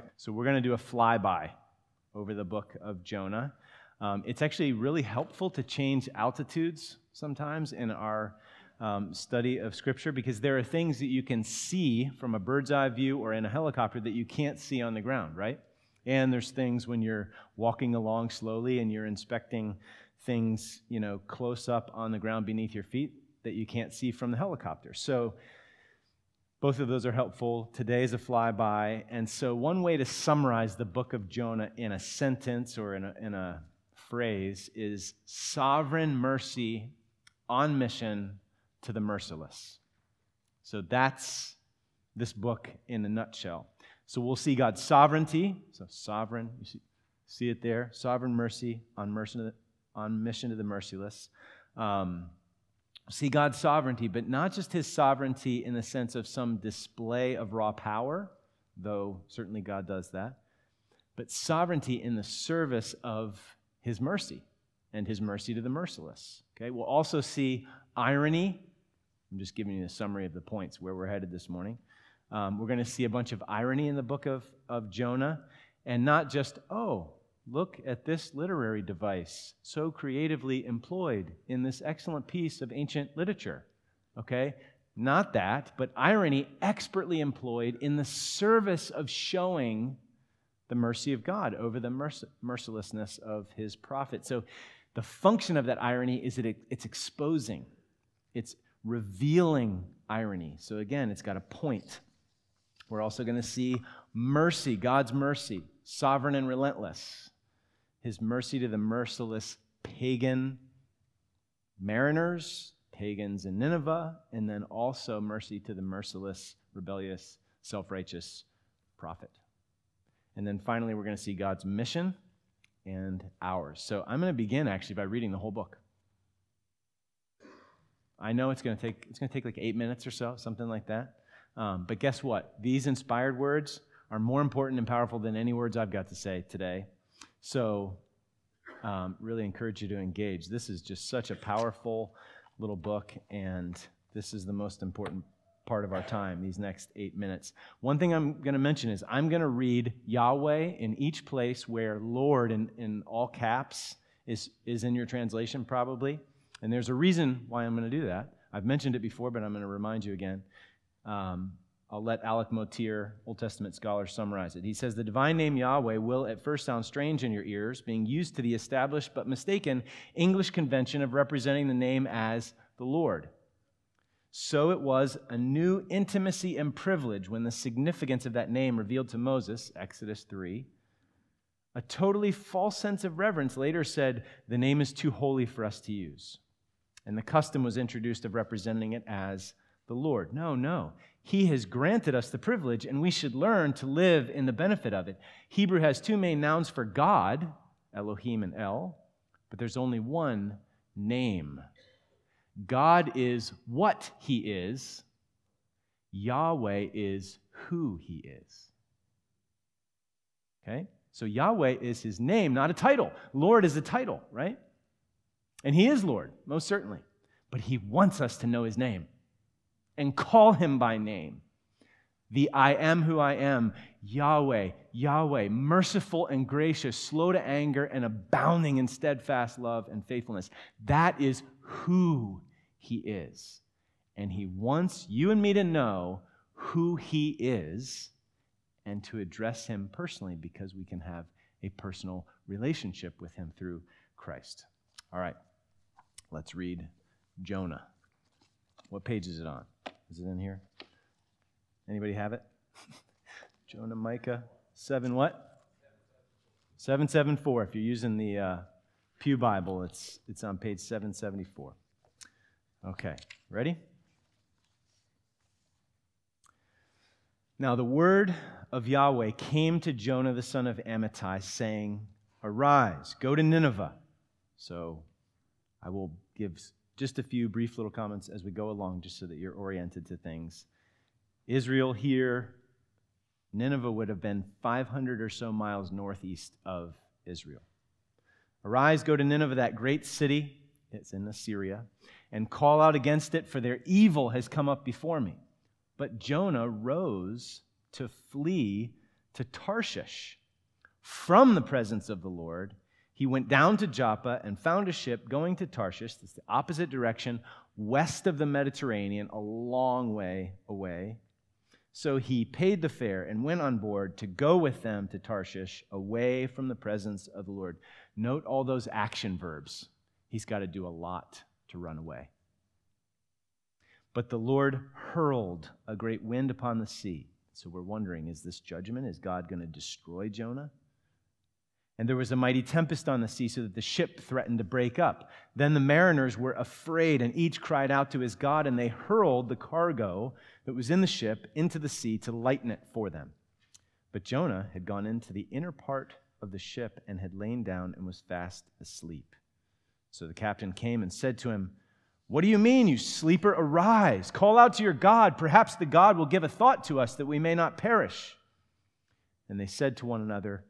right, so we're going to do a flyby over the book of Jonah. Um, it's actually really helpful to change altitudes sometimes in our um, study of Scripture because there are things that you can see from a bird's eye view or in a helicopter that you can't see on the ground, right? And there's things when you're walking along slowly and you're inspecting things, you know, close up on the ground beneath your feet that you can't see from the helicopter. So both of those are helpful. Today is a flyby. And so, one way to summarize the book of Jonah in a sentence or in a, in a phrase is sovereign mercy on mission to the merciless. So, that's this book in a nutshell. So, we'll see God's sovereignty. So, sovereign, you see, see it there. Sovereign mercy on, mercy, on mission to the merciless. Um, see God's sovereignty, but not just his sovereignty in the sense of some display of raw power, though certainly God does that, but sovereignty in the service of his mercy and his mercy to the merciless. Okay, we'll also see irony. I'm just giving you a summary of the points where we're headed this morning. Um, we're going to see a bunch of irony in the book of, of Jonah, and not just, oh, Look at this literary device, so creatively employed in this excellent piece of ancient literature. Okay? Not that, but irony expertly employed in the service of showing the mercy of God over the merc- mercilessness of his prophet. So the function of that irony is that it, it's exposing, it's revealing irony. So again, it's got a point. We're also going to see mercy, God's mercy, sovereign and relentless his mercy to the merciless pagan mariners, pagans in Nineveh, and then also mercy to the merciless, rebellious, self righteous prophet. And then finally, we're going to see God's mission and ours. So I'm going to begin actually by reading the whole book. I know it's going to take it's going to take like eight minutes or so, something like that. Um, but guess what? These inspired words are more important and powerful than any words I've got to say today. So, um, really encourage you to engage. This is just such a powerful little book, and this is the most important part of our time, these next eight minutes. One thing I'm going to mention is I'm going to read Yahweh in each place where Lord in, in all caps is, is in your translation, probably. And there's a reason why I'm going to do that. I've mentioned it before, but I'm going to remind you again. Um, I'll let Alec Motyer, Old Testament scholar, summarize it. He says the divine name Yahweh will at first sound strange in your ears, being used to the established but mistaken English convention of representing the name as the Lord. So it was a new intimacy and privilege when the significance of that name revealed to Moses, Exodus 3. A totally false sense of reverence later said, the name is too holy for us to use. And the custom was introduced of representing it as the Lord. No, no. He has granted us the privilege, and we should learn to live in the benefit of it. Hebrew has two main nouns for God, Elohim and El, but there's only one name. God is what He is, Yahweh is who He is. Okay? So Yahweh is His name, not a title. Lord is a title, right? And He is Lord, most certainly. But He wants us to know His name and call him by name. The I am who I am, Yahweh, Yahweh, merciful and gracious, slow to anger, and abounding in steadfast love and faithfulness. That is who he is. And he wants you and me to know who he is and to address him personally because we can have a personal relationship with him through Christ. All right, let's read Jonah. What page is it on? Is it in here? Anybody have it? Jonah, Micah, 7 what? 774. If you're using the uh, Pew Bible, it's, it's on page 774. Okay, ready? Now the word of Yahweh came to Jonah the son of Amittai, saying, Arise, go to Nineveh. So I will give just a few brief little comments as we go along, just so that you're oriented to things. Israel here, Nineveh would have been 500 or so miles northeast of Israel. Arise, go to Nineveh, that great city, it's in Assyria, and call out against it, for their evil has come up before me. But Jonah rose to flee to Tarshish from the presence of the Lord. He went down to Joppa and found a ship going to Tarshish, that's the opposite direction, west of the Mediterranean, a long way away. So he paid the fare and went on board to go with them to Tarshish, away from the presence of the Lord. Note all those action verbs. He's got to do a lot to run away. But the Lord hurled a great wind upon the sea. So we're wondering is this judgment? Is God going to destroy Jonah? And there was a mighty tempest on the sea, so that the ship threatened to break up. Then the mariners were afraid, and each cried out to his God, and they hurled the cargo that was in the ship into the sea to lighten it for them. But Jonah had gone into the inner part of the ship and had lain down and was fast asleep. So the captain came and said to him, What do you mean, you sleeper? Arise, call out to your God. Perhaps the God will give a thought to us that we may not perish. And they said to one another,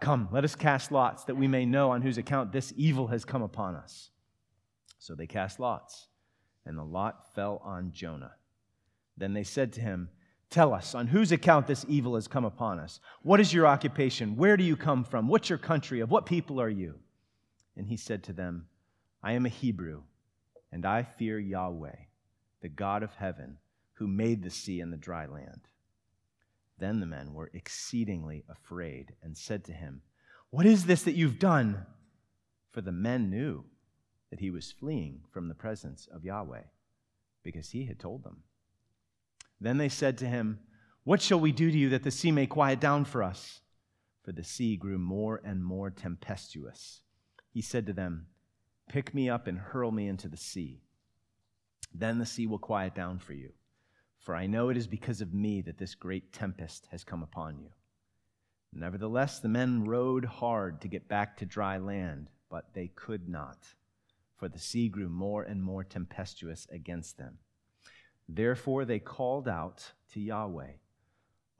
Come, let us cast lots that we may know on whose account this evil has come upon us. So they cast lots, and the lot fell on Jonah. Then they said to him, Tell us, on whose account this evil has come upon us? What is your occupation? Where do you come from? What's your country? Of what people are you? And he said to them, I am a Hebrew, and I fear Yahweh, the God of heaven, who made the sea and the dry land. Then the men were exceedingly afraid and said to him, What is this that you've done? For the men knew that he was fleeing from the presence of Yahweh, because he had told them. Then they said to him, What shall we do to you that the sea may quiet down for us? For the sea grew more and more tempestuous. He said to them, Pick me up and hurl me into the sea. Then the sea will quiet down for you for I know it is because of me that this great tempest has come upon you. Nevertheless, the men rowed hard to get back to dry land, but they could not, for the sea grew more and more tempestuous against them. Therefore, they called out to Yahweh,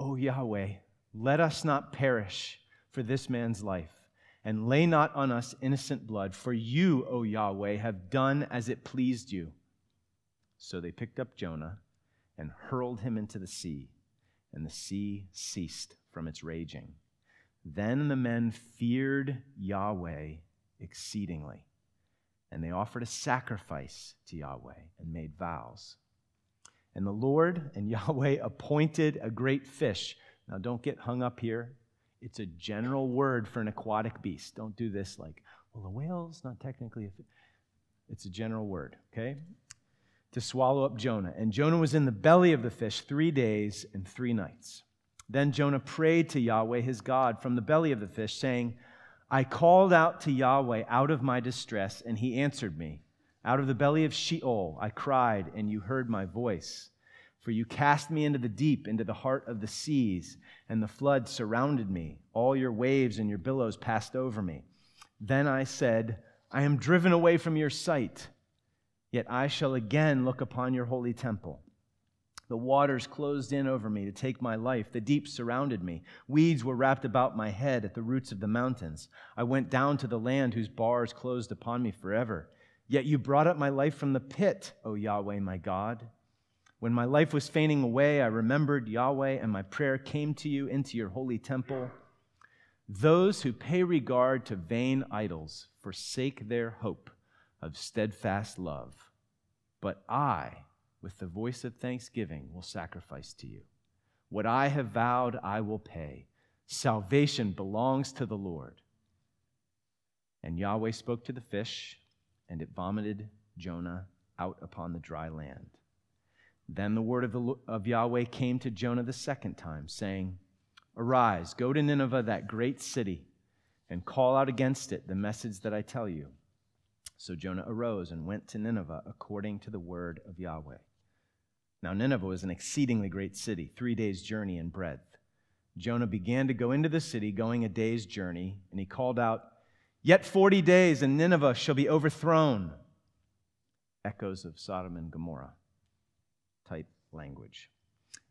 O Yahweh, let us not perish for this man's life, and lay not on us innocent blood, for you, O Yahweh, have done as it pleased you. So they picked up Jonah and hurled him into the sea, and the sea ceased from its raging. Then the men feared Yahweh exceedingly, and they offered a sacrifice to Yahweh and made vows. And the Lord and Yahweh appointed a great fish. Now, don't get hung up here. It's a general word for an aquatic beast. Don't do this like, well, a whale's not technically a fish. It's a general word, okay? To swallow up Jonah. And Jonah was in the belly of the fish three days and three nights. Then Jonah prayed to Yahweh his God from the belly of the fish, saying, I called out to Yahweh out of my distress, and he answered me. Out of the belly of Sheol I cried, and you heard my voice. For you cast me into the deep, into the heart of the seas, and the flood surrounded me. All your waves and your billows passed over me. Then I said, I am driven away from your sight. Yet I shall again look upon your holy temple. The waters closed in over me to take my life. The deep surrounded me. Weeds were wrapped about my head at the roots of the mountains. I went down to the land whose bars closed upon me forever. Yet you brought up my life from the pit, O Yahweh, my God. When my life was fainting away, I remembered Yahweh, and my prayer came to you into your holy temple. Those who pay regard to vain idols forsake their hope of steadfast love. But I, with the voice of thanksgiving, will sacrifice to you. What I have vowed, I will pay. Salvation belongs to the Lord. And Yahweh spoke to the fish, and it vomited Jonah out upon the dry land. Then the word of, the, of Yahweh came to Jonah the second time, saying, Arise, go to Nineveh, that great city, and call out against it the message that I tell you. So Jonah arose and went to Nineveh according to the word of Yahweh. Now, Nineveh was an exceedingly great city, three days' journey in breadth. Jonah began to go into the city, going a day's journey, and he called out, Yet 40 days, and Nineveh shall be overthrown. Echoes of Sodom and Gomorrah type language.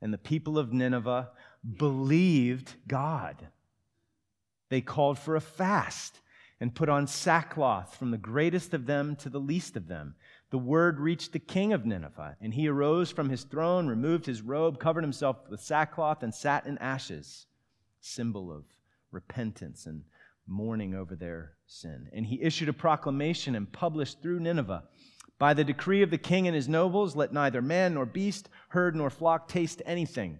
And the people of Nineveh believed God. They called for a fast and put on sackcloth from the greatest of them to the least of them. The word reached the king of Nineveh, and he arose from his throne, removed his robe, covered himself with sackcloth, and sat in ashes. symbol of repentance and mourning over their sin. And he issued a proclamation and published through Nineveh By the decree of the king and his nobles, let neither man nor beast, herd nor flock taste anything.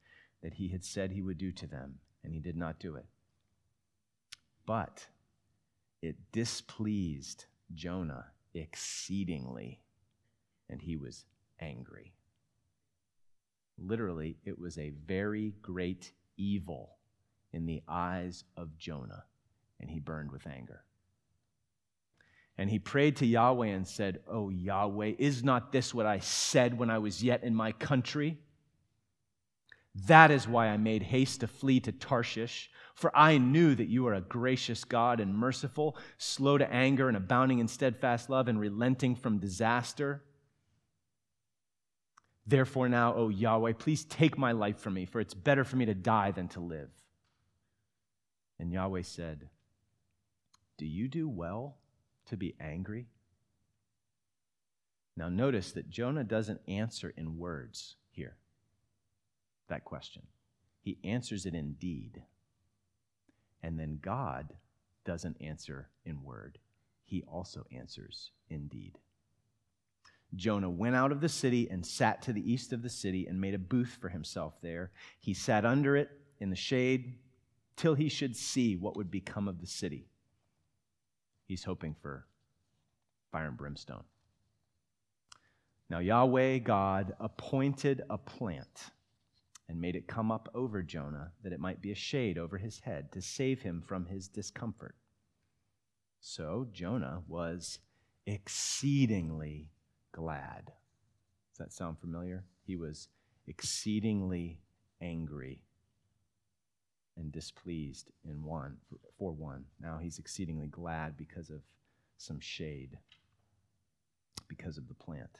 that he had said he would do to them, and he did not do it. But it displeased Jonah exceedingly, and he was angry. Literally, it was a very great evil in the eyes of Jonah, and he burned with anger. And he prayed to Yahweh and said, Oh, Yahweh, is not this what I said when I was yet in my country? That is why I made haste to flee to Tarshish, for I knew that you are a gracious God and merciful, slow to anger and abounding in steadfast love and relenting from disaster. Therefore, now, O Yahweh, please take my life from me, for it's better for me to die than to live. And Yahweh said, Do you do well to be angry? Now, notice that Jonah doesn't answer in words that question. He answers it in deed. And then God doesn't answer in word, he also answers in deed. Jonah went out of the city and sat to the east of the city and made a booth for himself there. He sat under it in the shade till he should see what would become of the city. He's hoping for fire and brimstone. Now, Yahweh God appointed a plant and made it come up over Jonah, that it might be a shade over his head to save him from his discomfort. So Jonah was exceedingly glad. Does that sound familiar? He was exceedingly angry and displeased in one for one. Now he's exceedingly glad because of some shade, because of the plant.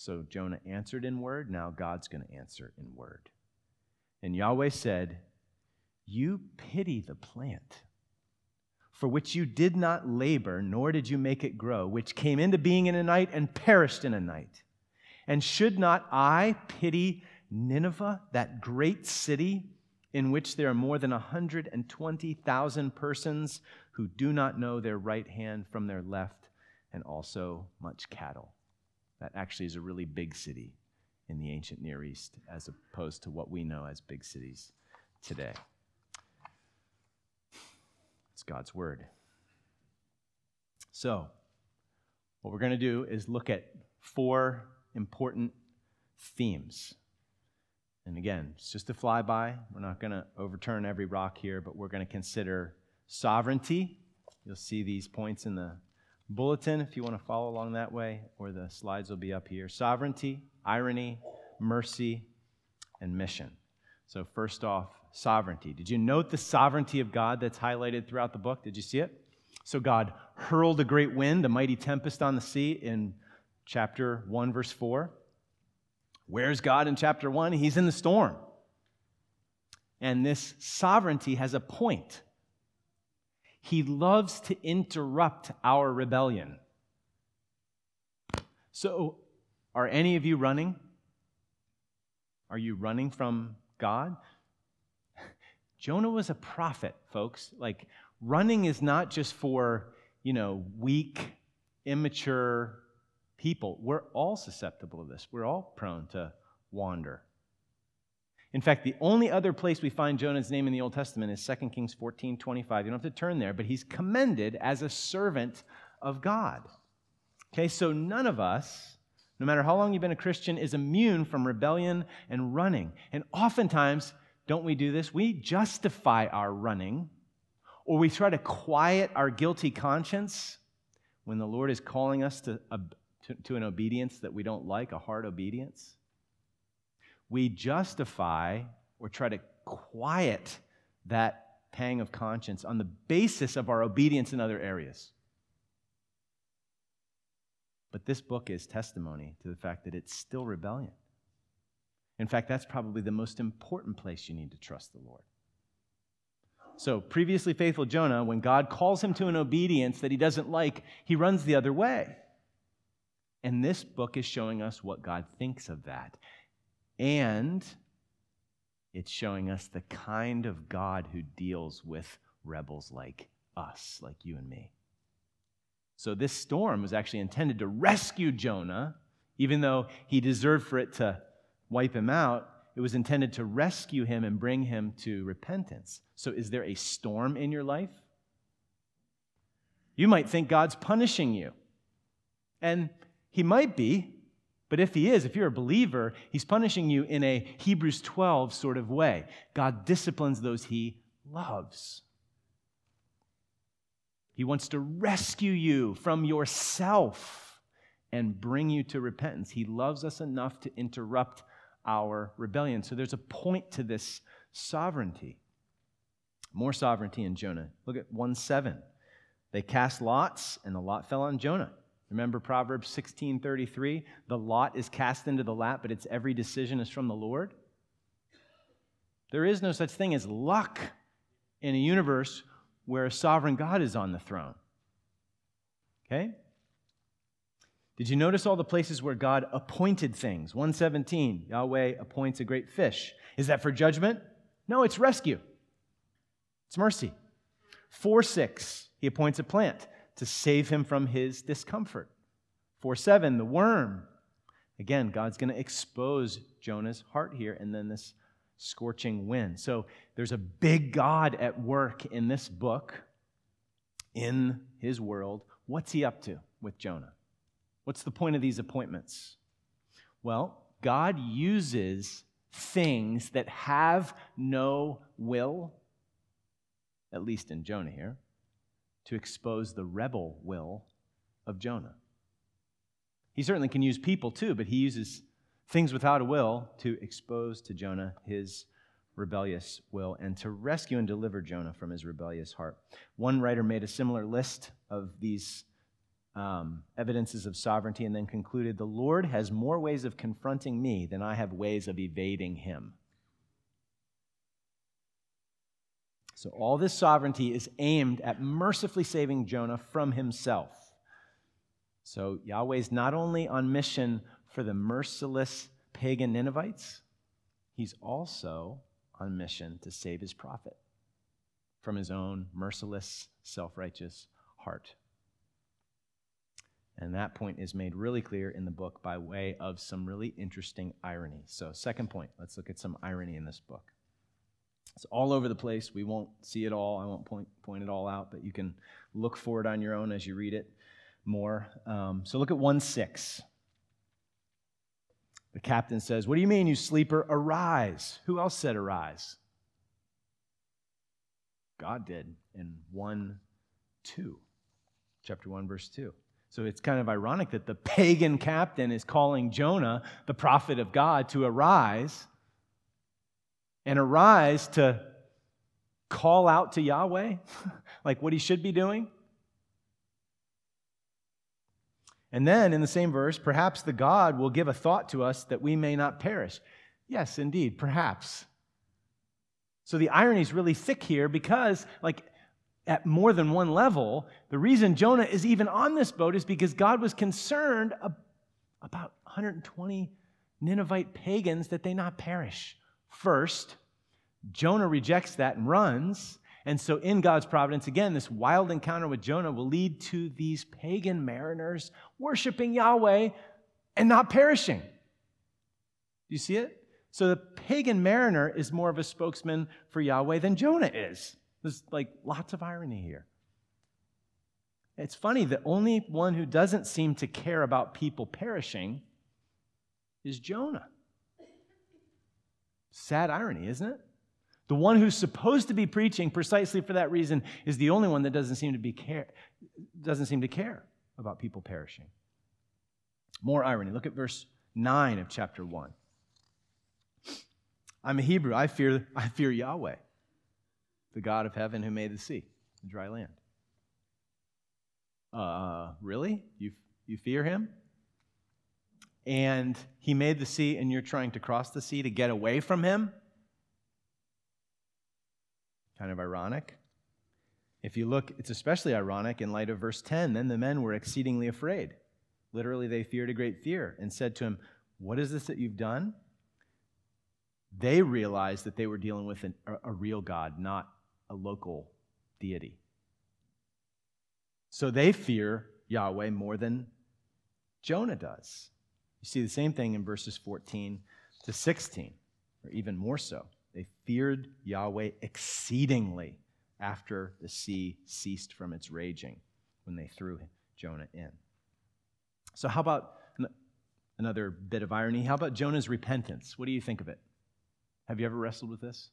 So Jonah answered in word. Now God's going to answer in word. And Yahweh said, You pity the plant, for which you did not labor, nor did you make it grow, which came into being in a night and perished in a night. And should not I pity Nineveh, that great city in which there are more than 120,000 persons who do not know their right hand from their left, and also much cattle? That actually is a really big city in the ancient Near East as opposed to what we know as big cities today. It's God's Word. So, what we're going to do is look at four important themes. And again, it's just a flyby. We're not going to overturn every rock here, but we're going to consider sovereignty. You'll see these points in the bulletin if you want to follow along that way, or the slides will be up here. Sovereignty, irony, mercy, and mission. So, first off, sovereignty. Did you note the sovereignty of God that's highlighted throughout the book? Did you see it? So, God hurled a great wind, a mighty tempest on the sea in chapter 1, verse 4. Where's God in chapter 1? He's in the storm. And this sovereignty has a point. He loves to interrupt our rebellion. So, are any of you running? Are you running from God? Jonah was a prophet, folks. Like, running is not just for, you know, weak, immature people. We're all susceptible to this. We're all prone to wander. In fact, the only other place we find Jonah's name in the Old Testament is 2 Kings 14 25. You don't have to turn there, but he's commended as a servant of God. Okay, so none of us, no matter how long you've been a Christian, is immune from rebellion and running. And oftentimes, don't we do this? We justify our running or we try to quiet our guilty conscience when the Lord is calling us to, to, to an obedience that we don't like, a hard obedience. We justify or try to quiet that pang of conscience on the basis of our obedience in other areas. But this book is testimony to the fact that it's still rebellion. In fact, that's probably the most important place you need to trust the Lord. So, previously faithful Jonah, when God calls him to an obedience that he doesn't like, he runs the other way. And this book is showing us what God thinks of that. And it's showing us the kind of God who deals with rebels like us, like you and me. So this storm was actually intended to rescue Jonah, even though he deserved for it to wipe him out. It was intended to rescue him and bring him to repentance. So, is there a storm in your life? You might think God's punishing you. And he might be, but if he is, if you're a believer, he's punishing you in a Hebrews 12 sort of way. God disciplines those he loves. He wants to rescue you from yourself and bring you to repentance. He loves us enough to interrupt our rebellion. So there's a point to this sovereignty. More sovereignty in Jonah. Look at 1 7. They cast lots, and the lot fell on Jonah. Remember Proverbs 16:33, the lot is cast into the lap, but its every decision is from the Lord. There is no such thing as luck in a universe where a sovereign God is on the throne. Okay? Did you notice all the places where God appointed things? 117, Yahweh appoints a great fish. Is that for judgment? No, it's rescue. It's mercy. 4 6, he appoints a plant to save him from his discomfort. 4 7, the worm. Again, God's going to expose Jonah's heart here, and then this scorching wind. So there's a big God at work in this book, in his world. What's he up to with Jonah? What's the point of these appointments? Well, God uses things that have no will, at least in Jonah here, to expose the rebel will of Jonah. He certainly can use people too, but he uses things without a will to expose to Jonah his rebellious will and to rescue and deliver Jonah from his rebellious heart. One writer made a similar list of these um, evidences of sovereignty and then concluded The Lord has more ways of confronting me than I have ways of evading him. So, all this sovereignty is aimed at mercifully saving Jonah from himself. So, Yahweh's not only on mission for the merciless pagan Ninevites, he's also on mission to save his prophet from his own merciless, self righteous heart. And that point is made really clear in the book by way of some really interesting irony. So, second point, let's look at some irony in this book. It's all over the place. We won't see it all. I won't point, point it all out, but you can look for it on your own as you read it more. Um, so, look at 1 6. The captain says, What do you mean, you sleeper? Arise. Who else said arise? God did in 1 2, chapter 1, verse 2. So it's kind of ironic that the pagan captain is calling Jonah, the prophet of God, to arise and arise to call out to Yahweh, like what he should be doing. And then in the same verse, perhaps the God will give a thought to us that we may not perish. Yes, indeed, perhaps. So the irony is really thick here because, like, at more than one level, the reason Jonah is even on this boat is because God was concerned about 120 Ninevite pagans that they not perish. First, Jonah rejects that and runs. And so, in God's providence, again, this wild encounter with Jonah will lead to these pagan mariners worshiping Yahweh and not perishing. Do you see it? So the pagan mariner is more of a spokesman for Yahweh than Jonah is. There's like lots of irony here. It's funny, the only one who doesn't seem to care about people perishing is Jonah. Sad irony, isn't it? The one who's supposed to be preaching precisely for that reason is the only one that doesn't seem to be care, doesn't seem to care about people perishing. More irony. Look at verse 9 of chapter 1. I'm a Hebrew. I fear, I fear Yahweh, the God of heaven who made the sea, the dry land. Uh, really? You, you fear him? And he made the sea, and you're trying to cross the sea to get away from him? Kind of ironic. If you look, it's especially ironic in light of verse 10. Then the men were exceedingly afraid. Literally, they feared a great fear and said to him, What is this that you've done? They realized that they were dealing with an, a, a real God, not a local deity. So they fear Yahweh more than Jonah does. You see the same thing in verses 14 to 16, or even more so. They feared Yahweh exceedingly after the sea ceased from its raging when they threw Jonah in. So, how about another bit of irony? How about Jonah's repentance? What do you think of it? Have you ever wrestled with this?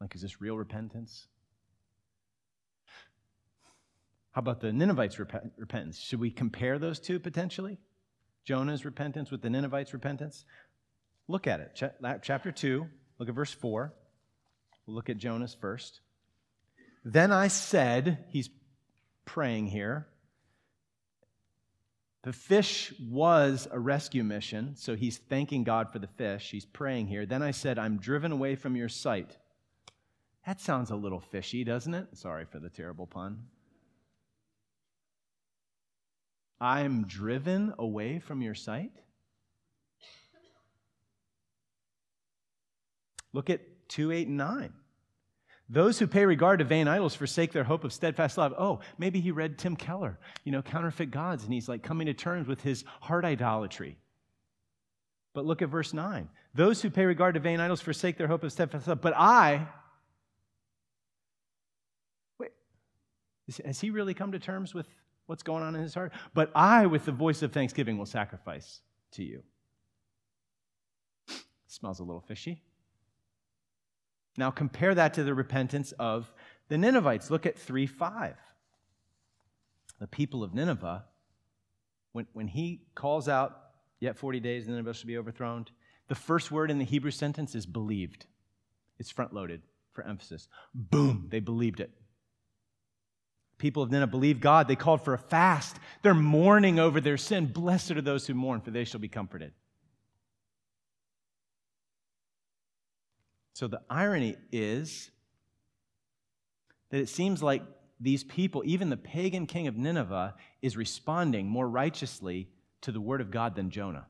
Like, is this real repentance? How about the Ninevites' rep- repentance? Should we compare those two potentially? Jonah's repentance with the Ninevites' repentance? Look at it. Ch- chapter 2, look at verse 4. We'll look at Jonah's first. Then I said, he's praying here. The fish was a rescue mission, so he's thanking God for the fish. He's praying here. Then I said, I'm driven away from your sight. That sounds a little fishy, doesn't it? Sorry for the terrible pun. I'm driven away from your sight? Look at 2, 8, and 9. Those who pay regard to vain idols forsake their hope of steadfast love. Oh, maybe he read Tim Keller, you know, Counterfeit Gods, and he's like coming to terms with his heart idolatry. But look at verse 9. Those who pay regard to vain idols forsake their hope of steadfast love. But I, wait, has he really come to terms with what's going on in his heart. But I, with the voice of thanksgiving, will sacrifice to you. Smells a little fishy. Now compare that to the repentance of the Ninevites. Look at 3 5. The people of Nineveh, when, when he calls out, Yet 40 days, Nineveh shall be overthrown, the first word in the Hebrew sentence is believed. It's front loaded for emphasis. Boom, they believed it people of Nineveh believed God. They called for a fast. They're mourning over their sin. Blessed are those who mourn, for they shall be comforted. So the irony is that it seems like these people, even the pagan king of Nineveh, is responding more righteously to the word of God than Jonah.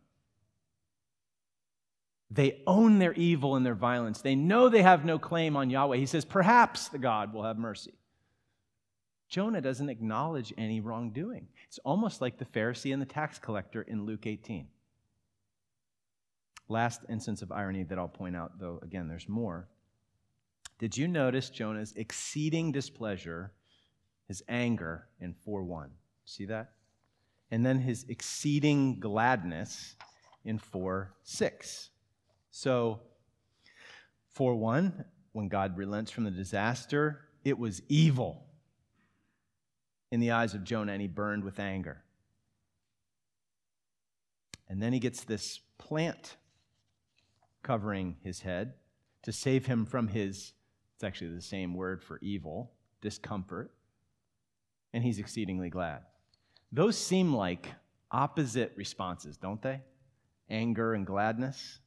They own their evil and their violence. They know they have no claim on Yahweh. He says, Perhaps the God will have mercy. Jonah doesn't acknowledge any wrongdoing. It's almost like the Pharisee and the tax collector in Luke 18. Last instance of irony that I'll point out, though, again, there's more. Did you notice Jonah's exceeding displeasure, his anger in 4 1? See that? And then his exceeding gladness in 4 6. So, 4 1, when God relents from the disaster, it was evil in the eyes of Jonah and he burned with anger. And then he gets this plant covering his head to save him from his, it's actually the same word for evil, discomfort. And he's exceedingly glad. Those seem like opposite responses, don't they? Anger and gladness.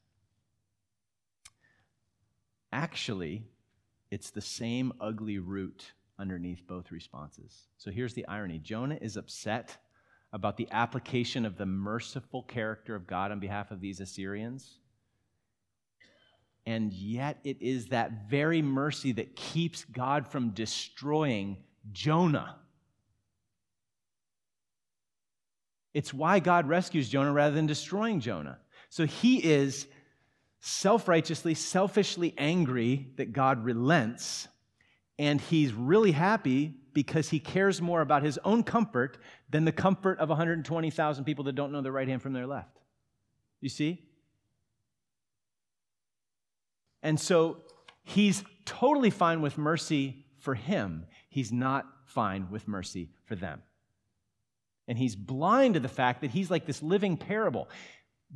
Actually, it's the same ugly root underneath both responses. So here's the irony Jonah is upset about the application of the merciful character of God on behalf of these Assyrians. And yet, it is that very mercy that keeps God from destroying Jonah. It's why God rescues Jonah rather than destroying Jonah. So he is self righteously, selfishly angry that God relents, and he's really happy because he cares more about his own comfort than the comfort of 120,000 people that don't know their right hand from their left. You see? And so he's totally fine with mercy for him. He's not fine with mercy for them. And he's blind to the fact that he's like this living parable.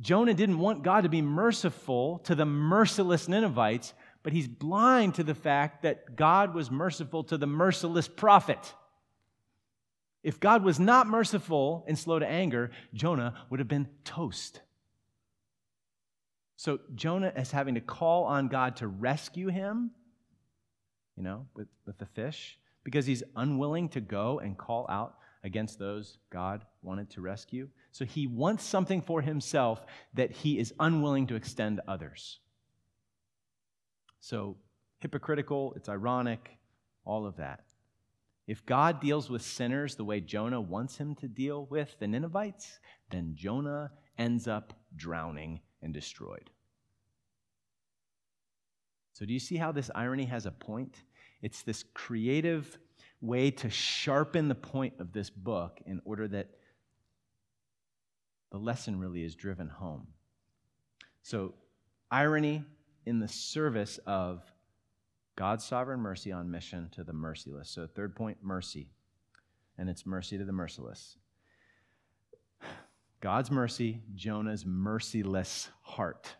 Jonah didn't want God to be merciful to the merciless Ninevites, but he's blind to the fact that God was merciful to the merciless prophet. If God was not merciful and slow to anger, Jonah would have been toast. So Jonah is having to call on God to rescue him, you know, with, with the fish, because he's unwilling to go and call out against those God wanted to rescue. So he wants something for himself that he is unwilling to extend to others. So hypocritical, it's ironic, all of that. If God deals with sinners the way Jonah wants him to deal with the Ninevites, then Jonah ends up drowning and destroyed. So, do you see how this irony has a point? It's this creative way to sharpen the point of this book in order that the lesson really is driven home. So, irony in the service of God's sovereign mercy on mission to the merciless. So, third point mercy, and it's mercy to the merciless. God's mercy, Jonah's merciless heart.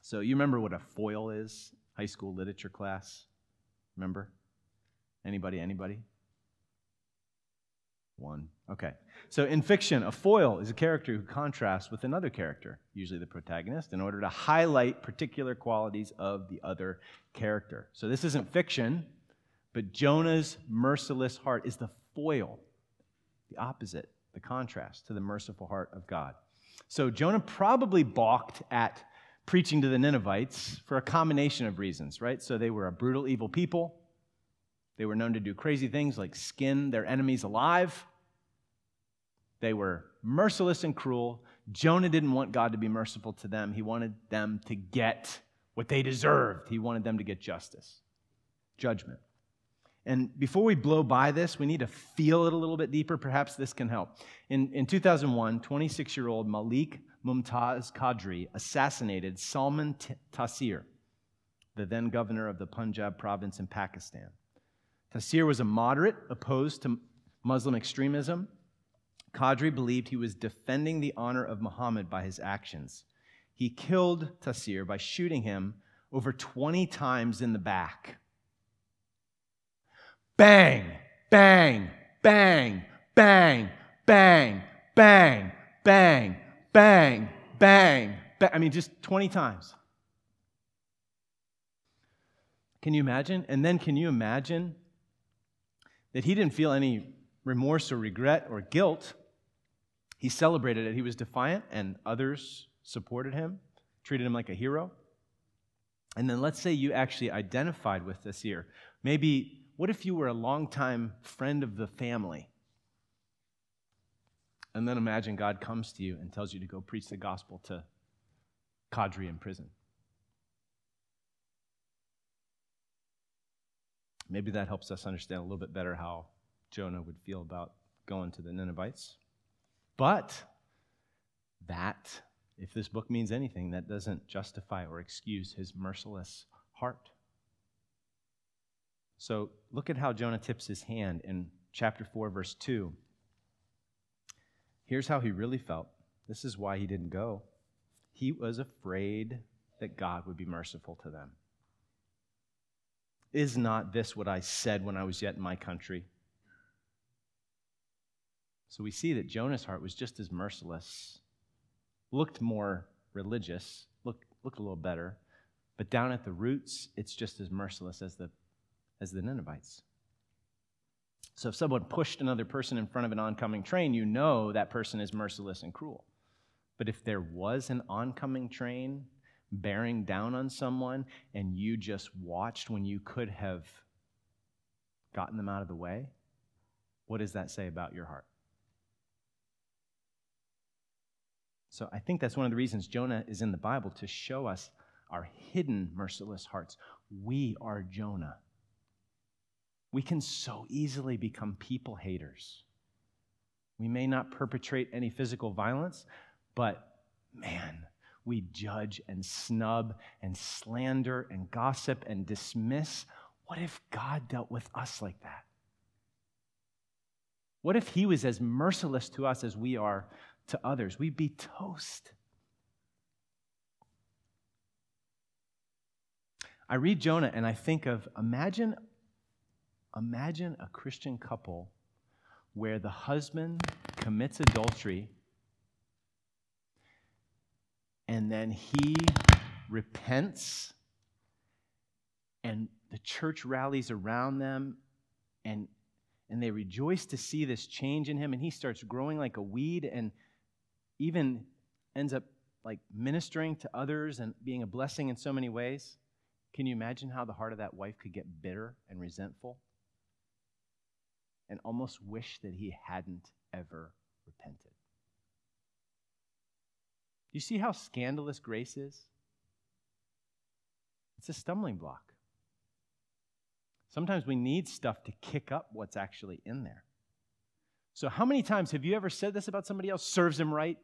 So, you remember what a foil is? High school literature class? Remember? Anybody, anybody? One. Okay. So in fiction, a foil is a character who contrasts with another character, usually the protagonist, in order to highlight particular qualities of the other character. So this isn't fiction, but Jonah's merciless heart is the foil, the opposite, the contrast to the merciful heart of God. So Jonah probably balked at preaching to the Ninevites for a combination of reasons, right? So they were a brutal, evil people. They were known to do crazy things like skin their enemies alive. They were merciless and cruel. Jonah didn't want God to be merciful to them. He wanted them to get what they deserved. He wanted them to get justice, judgment. And before we blow by this, we need to feel it a little bit deeper. Perhaps this can help. In, in 2001, 26 year old Malik Mumtaz Qadri assassinated Salman Taseer, the then governor of the Punjab province in Pakistan. Taseer was a moderate opposed to Muslim extremism. Qadri believed he was defending the honor of Muhammad by his actions. He killed Taseer by shooting him over 20 times in the back. Bang, bang, bang, bang, bang, bang, bang, bang, bang, bang. I mean, just 20 times. Can you imagine? And then can you imagine that he didn't feel any remorse or regret or guilt. He celebrated it. He was defiant, and others supported him, treated him like a hero. And then let's say you actually identified with Taseer. Maybe, what if you were a longtime friend of the family? And then imagine God comes to you and tells you to go preach the gospel to Qadri in prison. Maybe that helps us understand a little bit better how Jonah would feel about going to the Ninevites. But that, if this book means anything, that doesn't justify or excuse his merciless heart. So look at how Jonah tips his hand in chapter 4, verse 2. Here's how he really felt. This is why he didn't go. He was afraid that God would be merciful to them. Is not this what I said when I was yet in my country? So we see that Jonah's heart was just as merciless, looked more religious, looked, looked a little better, but down at the roots, it's just as merciless as the, as the Ninevites. So if someone pushed another person in front of an oncoming train, you know that person is merciless and cruel. But if there was an oncoming train bearing down on someone and you just watched when you could have gotten them out of the way, what does that say about your heart? So I think that's one of the reasons Jonah is in the Bible to show us our hidden merciless hearts. We are Jonah. We can so easily become people haters. We may not perpetrate any physical violence, but man, we judge and snub and slander and gossip and dismiss. What if God dealt with us like that? What if He was as merciless to us as we are to others? We'd be toast. I read Jonah and I think of imagine, imagine a Christian couple where the husband commits adultery and then he repents and the church rallies around them and and they rejoice to see this change in him and he starts growing like a weed and even ends up like ministering to others and being a blessing in so many ways can you imagine how the heart of that wife could get bitter and resentful and almost wish that he hadn't ever repented do you see how scandalous grace is it's a stumbling block Sometimes we need stuff to kick up what's actually in there. So, how many times have you ever said this about somebody else? Serves him right?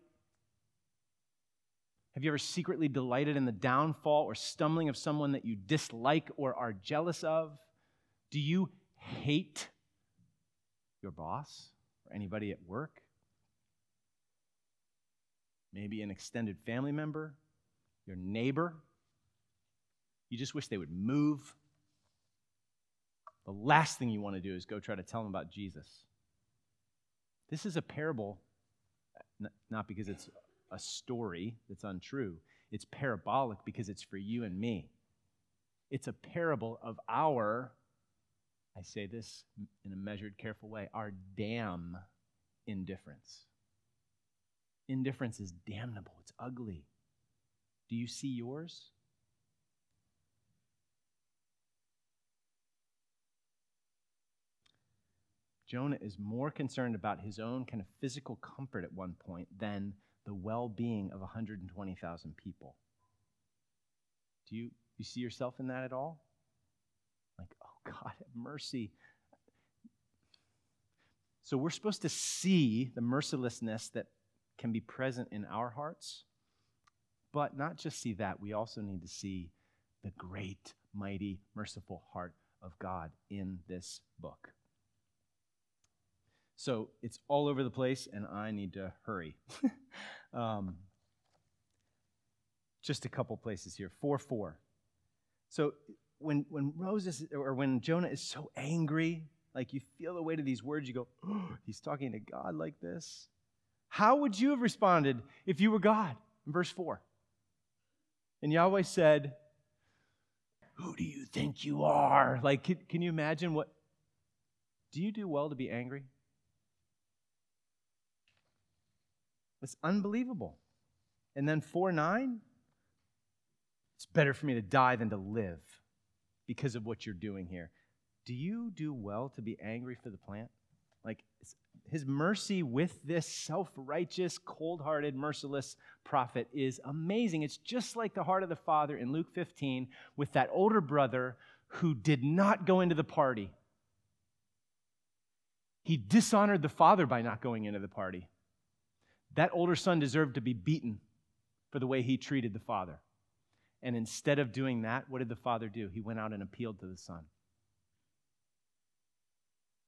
Have you ever secretly delighted in the downfall or stumbling of someone that you dislike or are jealous of? Do you hate your boss or anybody at work? Maybe an extended family member, your neighbor. You just wish they would move the last thing you want to do is go try to tell them about Jesus. This is a parable, not because it's a story that's untrue. It's parabolic because it's for you and me. It's a parable of our, I say this in a measured, careful way, our damn indifference. Indifference is damnable, it's ugly. Do you see yours? Jonah is more concerned about his own kind of physical comfort at one point than the well being of 120,000 people. Do you, you see yourself in that at all? Like, oh God, have mercy. So we're supposed to see the mercilessness that can be present in our hearts, but not just see that, we also need to see the great, mighty, merciful heart of God in this book. So it's all over the place, and I need to hurry. um, just a couple places here. 4 4. So when, when Moses or when Jonah is so angry, like you feel the weight of these words, you go, oh, he's talking to God like this. How would you have responded if you were God? In verse 4. And Yahweh said, Who do you think you are? Like, can, can you imagine what? Do you do well to be angry? It's unbelievable. And then 4 9, it's better for me to die than to live because of what you're doing here. Do you do well to be angry for the plant? Like his mercy with this self righteous, cold hearted, merciless prophet is amazing. It's just like the heart of the father in Luke 15 with that older brother who did not go into the party. He dishonored the father by not going into the party. That older son deserved to be beaten for the way he treated the father. And instead of doing that, what did the father do? He went out and appealed to the son.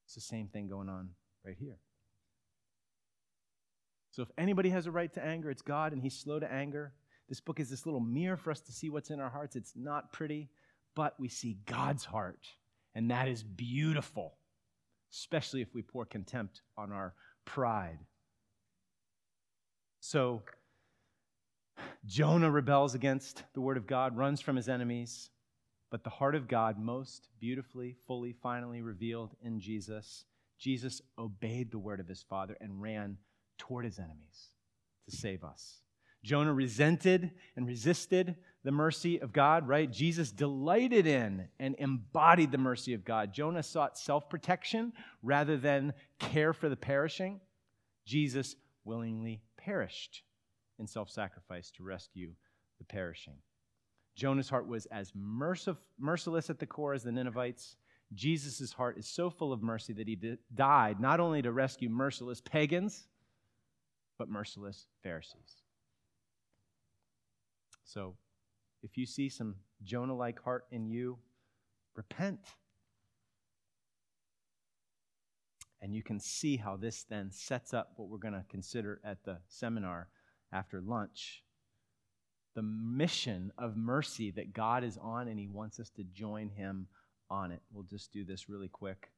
It's the same thing going on right here. So if anybody has a right to anger, it's God, and He's slow to anger. This book is this little mirror for us to see what's in our hearts. It's not pretty, but we see God's heart, and that is beautiful, especially if we pour contempt on our pride. So Jonah rebels against the word of God, runs from his enemies, but the heart of God, most beautifully, fully, finally revealed in Jesus, Jesus obeyed the word of his Father and ran toward his enemies to save us. Jonah resented and resisted the mercy of God, right? Jesus delighted in and embodied the mercy of God. Jonah sought self protection rather than care for the perishing. Jesus willingly perished in self sacrifice to rescue the perishing. Jonah's heart was as mercif- merciless at the core as the Ninevites. Jesus' heart is so full of mercy that he di- died not only to rescue merciless pagans, but merciless Pharisees. So, if you see some Jonah like heart in you, repent. And you can see how this then sets up what we're going to consider at the seminar after lunch the mission of mercy that God is on, and He wants us to join Him on it. We'll just do this really quick.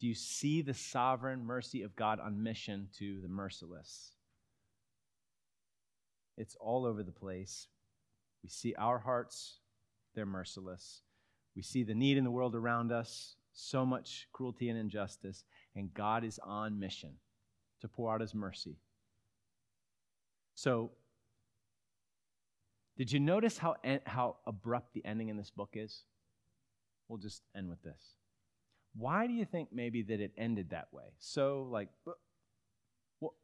Do you see the sovereign mercy of God on mission to the merciless? It's all over the place. We see our hearts, they're merciless. We see the need in the world around us, so much cruelty and injustice, and God is on mission to pour out his mercy. So, did you notice how, how abrupt the ending in this book is? We'll just end with this. Why do you think maybe that it ended that way? So, like, well,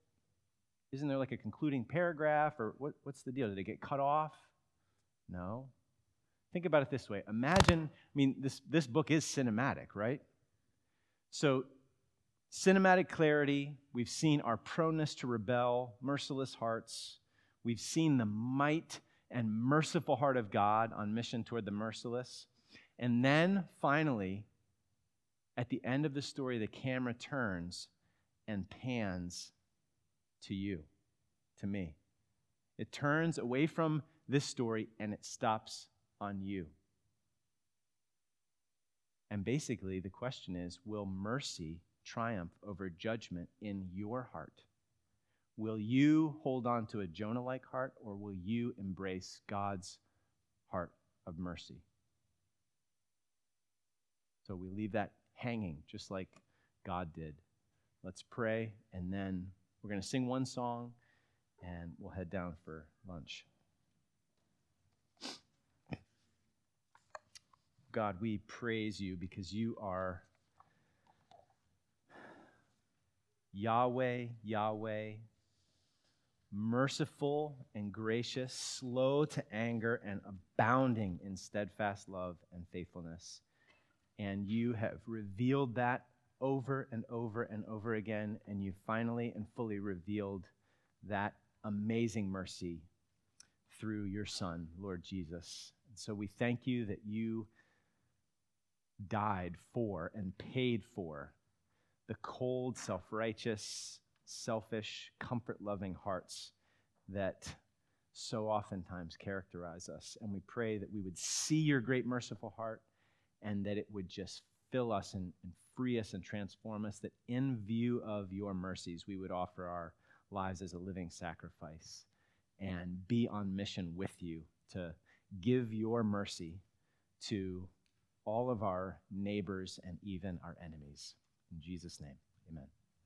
isn't there like a concluding paragraph or what, what's the deal? Did it get cut off? No. Think about it this way. Imagine, I mean, this, this book is cinematic, right? So, cinematic clarity, we've seen our proneness to rebel, merciless hearts, we've seen the might and merciful heart of God on mission toward the merciless. And then finally, at the end of the story, the camera turns and pans to you, to me. It turns away from this story and it stops on you. And basically, the question is will mercy triumph over judgment in your heart? Will you hold on to a Jonah like heart or will you embrace God's heart of mercy? So we leave that hanging just like God did. Let's pray, and then we're going to sing one song and we'll head down for lunch. God, we praise you because you are Yahweh, Yahweh, merciful and gracious, slow to anger, and abounding in steadfast love and faithfulness. And you have revealed that over and over and over again, and you finally and fully revealed that amazing mercy through your Son, Lord Jesus. And so we thank you that you died for and paid for the cold, self righteous, selfish, comfort loving hearts that so oftentimes characterize us. And we pray that we would see your great, merciful heart and that it would just fill us and, and free us and transform us, that in view of your mercies, we would offer our lives as a living sacrifice and be on mission with you to give your mercy to all of our neighbors and even our enemies. In Jesus' name, amen.